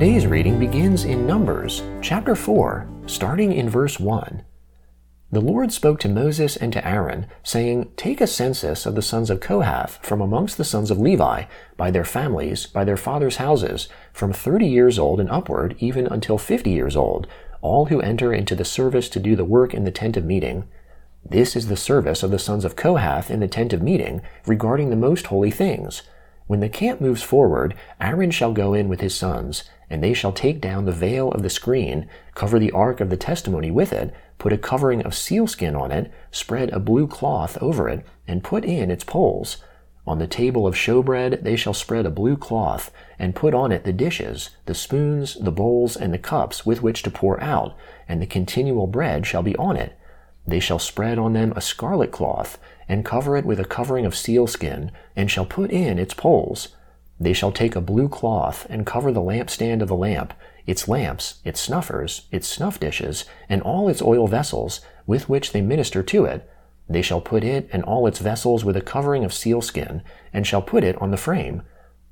Today's reading begins in Numbers, chapter 4, starting in verse 1. The Lord spoke to Moses and to Aaron, saying, Take a census of the sons of Kohath from amongst the sons of Levi, by their families, by their fathers' houses, from thirty years old and upward, even until fifty years old, all who enter into the service to do the work in the tent of meeting. This is the service of the sons of Kohath in the tent of meeting, regarding the most holy things. When the camp moves forward, Aaron shall go in with his sons, and they shall take down the veil of the screen, cover the ark of the testimony with it, put a covering of sealskin on it, spread a blue cloth over it, and put in its poles. On the table of showbread they shall spread a blue cloth, and put on it the dishes, the spoons, the bowls, and the cups with which to pour out, and the continual bread shall be on it. They shall spread on them a scarlet cloth, and cover it with a covering of sealskin, and shall put in its poles. They shall take a blue cloth and cover the lampstand of the lamp, its lamps, its snuffers, its snuff dishes, and all its oil vessels, with which they minister to it. They shall put it and all its vessels with a covering of sealskin, and shall put it on the frame.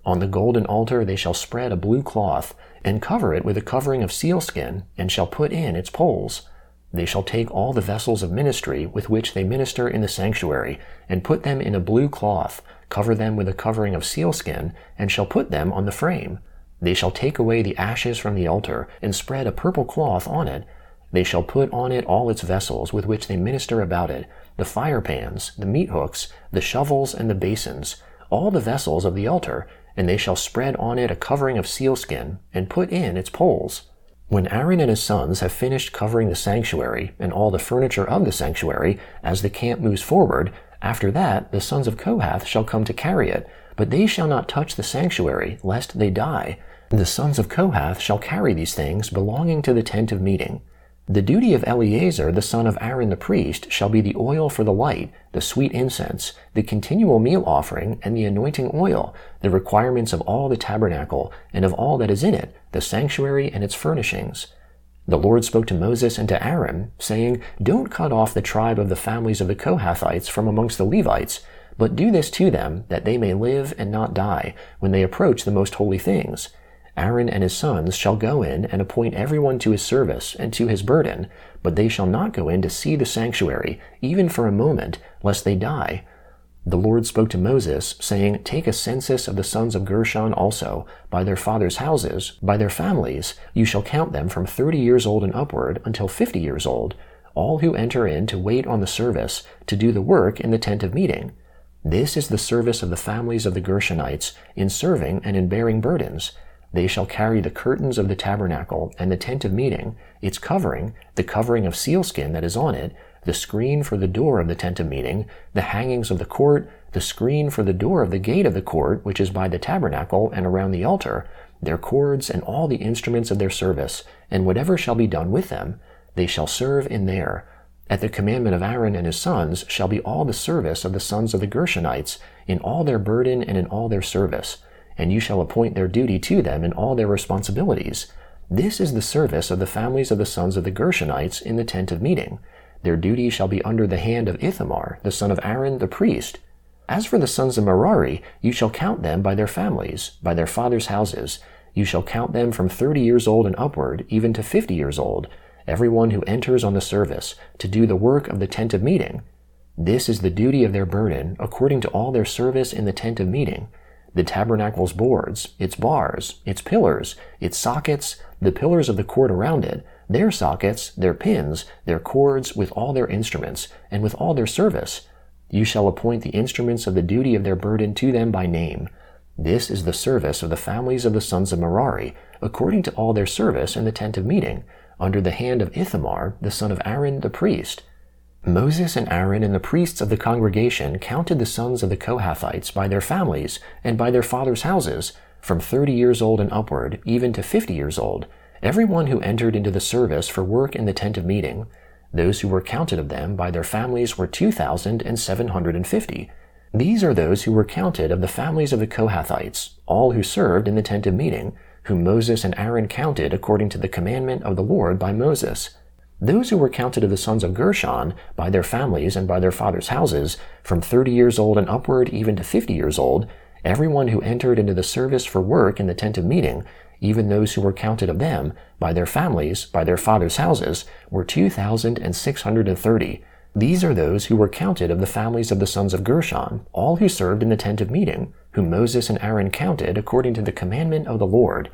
On the golden altar they shall spread a blue cloth, and cover it with a covering of sealskin, and shall put in its poles. They shall take all the vessels of ministry with which they minister in the sanctuary, and put them in a blue cloth, cover them with a covering of sealskin, and shall put them on the frame. They shall take away the ashes from the altar, and spread a purple cloth on it. They shall put on it all its vessels with which they minister about it, the fire pans, the meat hooks, the shovels, and the basins, all the vessels of the altar, and they shall spread on it a covering of sealskin, and put in its poles. When Aaron and his sons have finished covering the sanctuary and all the furniture of the sanctuary, as the camp moves forward, after that, the sons of Kohath shall come to carry it, but they shall not touch the sanctuary, lest they die. The sons of Kohath shall carry these things belonging to the tent of meeting. The duty of Eleazar the son of Aaron the priest shall be the oil for the light, the sweet incense, the continual meal offering, and the anointing oil, the requirements of all the tabernacle, and of all that is in it, the sanctuary and its furnishings. The Lord spoke to Moses and to Aaron, saying, Don't cut off the tribe of the families of the Kohathites from amongst the Levites, but do this to them, that they may live and not die, when they approach the most holy things. Aaron and his sons shall go in and appoint everyone to his service and to his burden, but they shall not go in to see the sanctuary, even for a moment, lest they die. The Lord spoke to Moses, saying, Take a census of the sons of Gershon also, by their fathers' houses, by their families. You shall count them from thirty years old and upward until fifty years old, all who enter in to wait on the service, to do the work in the tent of meeting. This is the service of the families of the Gershonites, in serving and in bearing burdens. They shall carry the curtains of the tabernacle and the tent of meeting, its covering, the covering of sealskin that is on it, the screen for the door of the tent of meeting, the hangings of the court, the screen for the door of the gate of the court, which is by the tabernacle and around the altar, their cords and all the instruments of their service, and whatever shall be done with them, they shall serve in there. At the commandment of Aaron and his sons shall be all the service of the sons of the Gershonites, in all their burden and in all their service, and you shall appoint their duty to them in all their responsibilities. This is the service of the families of the sons of the Gershonites in the tent of meeting. Their duty shall be under the hand of Ithamar, the son of Aaron the priest. As for the sons of Merari, you shall count them by their families, by their fathers' houses. You shall count them from thirty years old and upward, even to fifty years old, every one who enters on the service, to do the work of the tent of meeting. This is the duty of their burden, according to all their service in the tent of meeting. The tabernacle's boards, its bars, its pillars, its sockets, the pillars of the court around it, their sockets, their pins, their cords, with all their instruments, and with all their service. You shall appoint the instruments of the duty of their burden to them by name. This is the service of the families of the sons of Merari, according to all their service in the tent of meeting, under the hand of Ithamar, the son of Aaron the priest. Moses and Aaron and the priests of the congregation counted the sons of the Kohathites by their families and by their fathers' houses, from thirty years old and upward, even to fifty years old, everyone who entered into the service for work in the tent of meeting. Those who were counted of them by their families were two thousand and seven hundred and fifty. These are those who were counted of the families of the Kohathites, all who served in the tent of meeting, whom Moses and Aaron counted according to the commandment of the Lord by Moses. Those who were counted of the sons of Gershon, by their families and by their fathers' houses, from thirty years old and upward even to fifty years old, everyone who entered into the service for work in the tent of meeting, even those who were counted of them, by their families, by their fathers' houses, were two thousand and six hundred and thirty. These are those who were counted of the families of the sons of Gershon, all who served in the tent of meeting, whom Moses and Aaron counted according to the commandment of the Lord.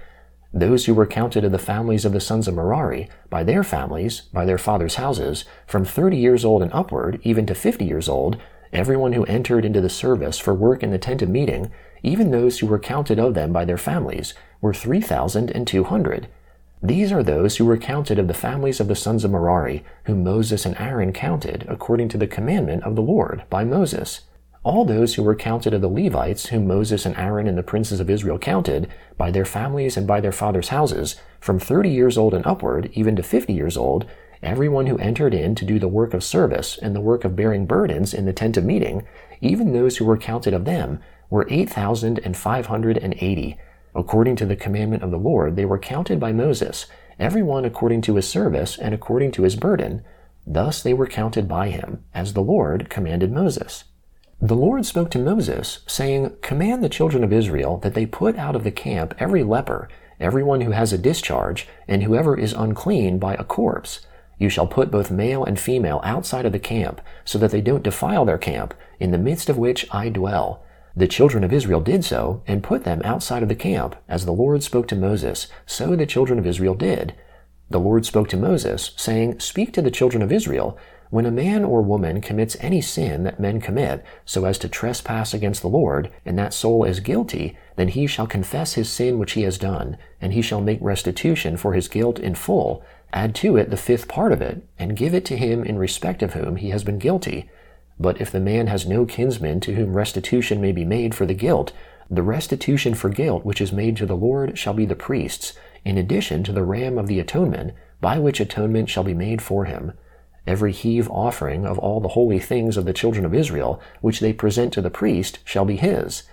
Those who were counted of the families of the sons of Merari, by their families, by their fathers' houses, from thirty years old and upward, even to fifty years old, everyone who entered into the service for work in the tent of meeting, even those who were counted of them by their families, were three thousand and two hundred. These are those who were counted of the families of the sons of Merari, whom Moses and Aaron counted according to the commandment of the Lord by Moses. All those who were counted of the Levites, whom Moses and Aaron and the princes of Israel counted, by their families and by their fathers' houses, from thirty years old and upward, even to fifty years old, everyone who entered in to do the work of service and the work of bearing burdens in the tent of meeting, even those who were counted of them, were eight thousand and five hundred and eighty. According to the commandment of the Lord, they were counted by Moses, every one according to his service and according to his burden. Thus they were counted by him, as the Lord commanded Moses. The Lord spoke to Moses, saying, Command the children of Israel that they put out of the camp every leper, everyone who has a discharge, and whoever is unclean by a corpse. You shall put both male and female outside of the camp, so that they don't defile their camp, in the midst of which I dwell. The children of Israel did so, and put them outside of the camp, as the Lord spoke to Moses, so the children of Israel did. The Lord spoke to Moses, saying, Speak to the children of Israel, when a man or woman commits any sin that men commit, so as to trespass against the Lord, and that soul is guilty, then he shall confess his sin which he has done, and he shall make restitution for his guilt in full, add to it the fifth part of it, and give it to him in respect of whom he has been guilty, but if the man has no kinsman to whom restitution may be made for the guilt, the restitution for guilt which is made to the Lord shall be the priest's, in addition to the ram of the atonement, by which atonement shall be made for him. Every heave offering of all the holy things of the children of Israel, which they present to the priest, shall be his.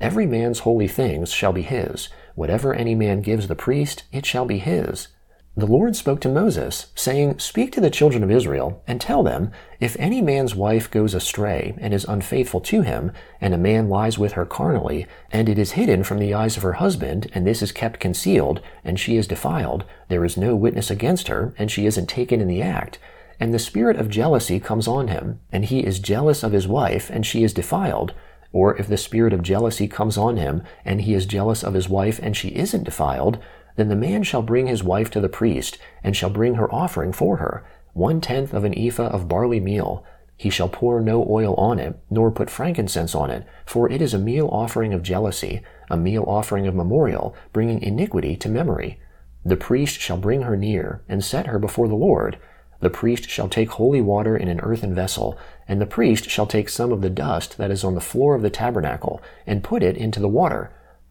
Every man's holy things shall be his. Whatever any man gives the priest, it shall be his. The Lord spoke to Moses, saying, Speak to the children of Israel, and tell them, If any man's wife goes astray, and is unfaithful to him, and a man lies with her carnally, and it is hidden from the eyes of her husband, and this is kept concealed, and she is defiled, there is no witness against her, and she isn't taken in the act, and the spirit of jealousy comes on him, and he is jealous of his wife, and she is defiled, or if the spirit of jealousy comes on him, and he is jealous of his wife, and she isn't defiled, then the man shall bring his wife to the priest, and shall bring her offering for her, one tenth of an ephah of barley meal. He shall pour no oil on it, nor put frankincense on it, for it is a meal offering of jealousy, a meal offering of memorial, bringing iniquity to memory. The priest shall bring her near, and set her before the Lord. The priest shall take holy water in an earthen vessel, and the priest shall take some of the dust that is on the floor of the tabernacle, and put it into the water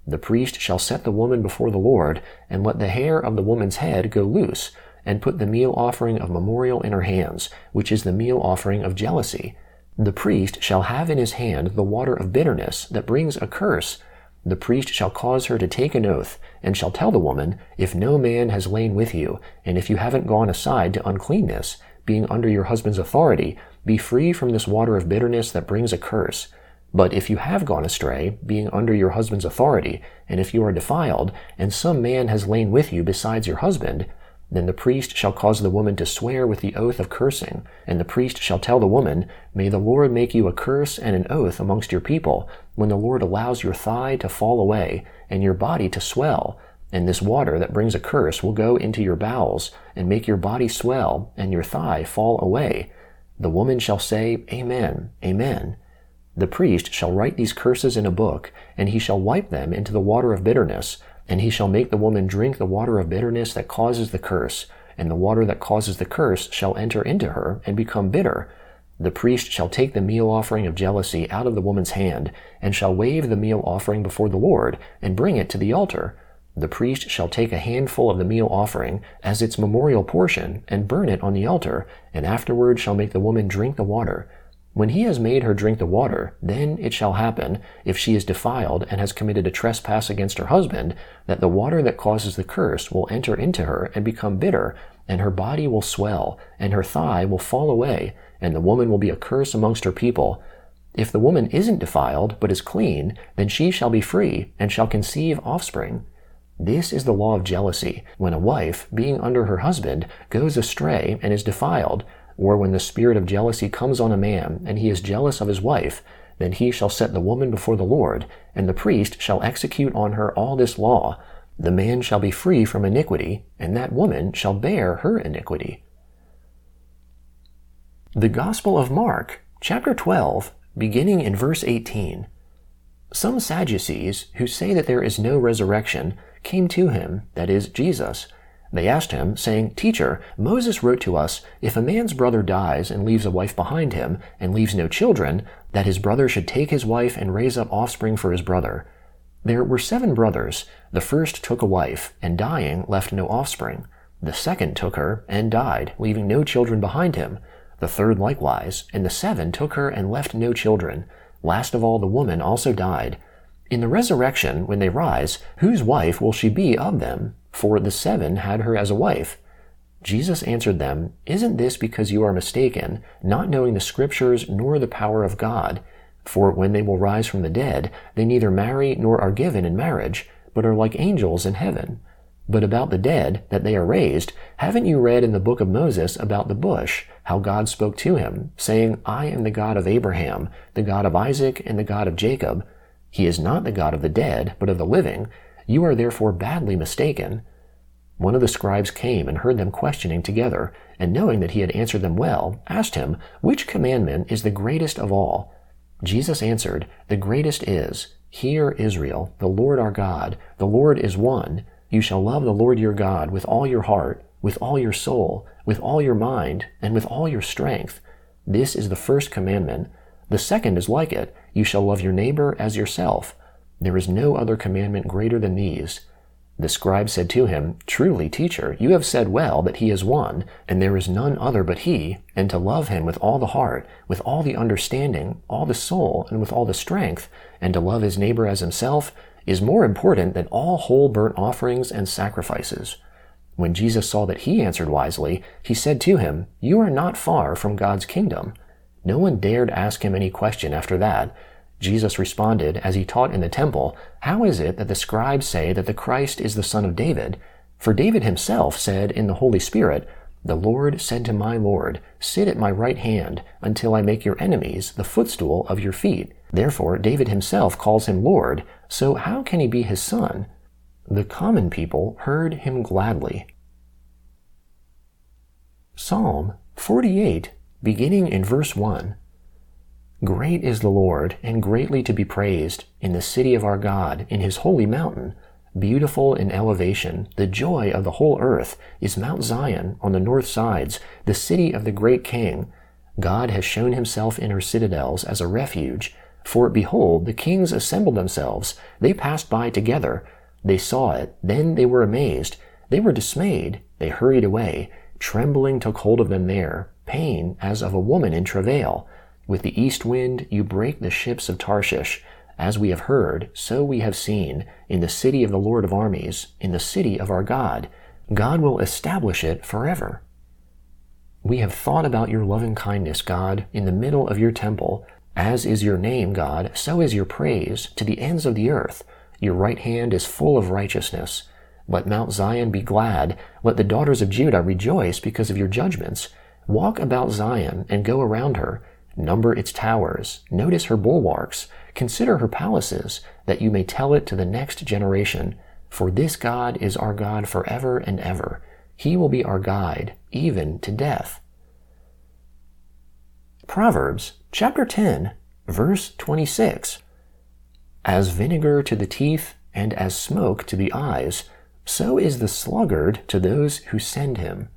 the priest shall set the woman before the Lord, and let the hair of the woman's head go loose, and put the meal offering of memorial in her hands, which is the meal offering of jealousy. The priest shall have in his hand the water of bitterness that brings a curse. The priest shall cause her to take an oath, and shall tell the woman, If no man has lain with you, and if you haven't gone aside to uncleanness, being under your husband's authority, be free from this water of bitterness that brings a curse. But if you have gone astray, being under your husband's authority, and if you are defiled, and some man has lain with you besides your husband, then the priest shall cause the woman to swear with the oath of cursing, and the priest shall tell the woman, May the Lord make you a curse and an oath amongst your people, when the Lord allows your thigh to fall away, and your body to swell, and this water that brings a curse will go into your bowels, and make your body swell, and your thigh fall away. The woman shall say, Amen, Amen. The priest shall write these curses in a book, and he shall wipe them into the water of bitterness, and he shall make the woman drink the water of bitterness that causes the curse, and the water that causes the curse shall enter into her and become bitter. The priest shall take the meal offering of jealousy out of the woman's hand, and shall wave the meal offering before the Lord, and bring it to the altar. The priest shall take a handful of the meal offering as its memorial portion, and burn it on the altar, and afterward shall make the woman drink the water. When he has made her drink the water, then it shall happen, if she is defiled and has committed a trespass against her husband, that the water that causes the curse will enter into her and become bitter, and her body will swell, and her thigh will fall away, and the woman will be a curse amongst her people. If the woman isn't defiled, but is clean, then she shall be free, and shall conceive offspring. This is the law of jealousy, when a wife, being under her husband, goes astray and is defiled, or when the spirit of jealousy comes on a man, and he is jealous of his wife, then he shall set the woman before the Lord, and the priest shall execute on her all this law. The man shall be free from iniquity, and that woman shall bear her iniquity. The Gospel of Mark, chapter 12, beginning in verse 18. Some Sadducees, who say that there is no resurrection, came to him, that is, Jesus, they asked him, saying, Teacher, Moses wrote to us, if a man's brother dies and leaves a wife behind him, and leaves no children, that his brother should take his wife and raise up offspring for his brother. There were seven brothers. The first took a wife, and dying left no offspring. The second took her, and died, leaving no children behind him. The third likewise, and the seven took her and left no children. Last of all, the woman also died. In the resurrection, when they rise, whose wife will she be of them? For the seven had her as a wife. Jesus answered them, Isn't this because you are mistaken, not knowing the Scriptures nor the power of God? For when they will rise from the dead, they neither marry nor are given in marriage, but are like angels in heaven. But about the dead, that they are raised, haven't you read in the book of Moses about the bush, how God spoke to him, saying, I am the God of Abraham, the God of Isaac, and the God of Jacob? He is not the God of the dead, but of the living. You are therefore badly mistaken. One of the scribes came and heard them questioning together, and knowing that he had answered them well, asked him, Which commandment is the greatest of all? Jesus answered, The greatest is, Hear, Israel, the Lord our God, the Lord is one. You shall love the Lord your God with all your heart, with all your soul, with all your mind, and with all your strength. This is the first commandment. The second is like it. You shall love your neighbor as yourself. There is no other commandment greater than these. The scribe said to him, Truly, teacher, you have said well that he is one, and there is none other but he, and to love him with all the heart, with all the understanding, all the soul, and with all the strength, and to love his neighbor as himself, is more important than all whole burnt offerings and sacrifices. When Jesus saw that he answered wisely, he said to him, You are not far from God's kingdom. No one dared ask him any question after that, Jesus responded as he taught in the temple, How is it that the scribes say that the Christ is the son of David? For David himself said in the Holy Spirit, The Lord said to my Lord, Sit at my right hand until I make your enemies the footstool of your feet. Therefore, David himself calls him Lord, so how can he be his son? The common people heard him gladly. Psalm 48, beginning in verse 1. Great is the Lord, and greatly to be praised, in the city of our God, in his holy mountain. Beautiful in elevation, the joy of the whole earth, is Mount Zion on the north sides, the city of the great king. God has shown himself in her citadels as a refuge. For behold, the kings assembled themselves. They passed by together. They saw it. Then they were amazed. They were dismayed. They hurried away. Trembling took hold of them there, pain as of a woman in travail. With the east wind you break the ships of Tarshish. As we have heard, so we have seen, in the city of the Lord of armies, in the city of our God. God will establish it forever. We have thought about your loving kindness, God, in the middle of your temple. As is your name, God, so is your praise to the ends of the earth. Your right hand is full of righteousness. Let Mount Zion be glad. Let the daughters of Judah rejoice because of your judgments. Walk about Zion and go around her. Number its towers, notice her bulwarks, consider her palaces, that you may tell it to the next generation. For this God is our God forever and ever. He will be our guide, even to death. Proverbs chapter 10, verse 26. As vinegar to the teeth and as smoke to the eyes, so is the sluggard to those who send him.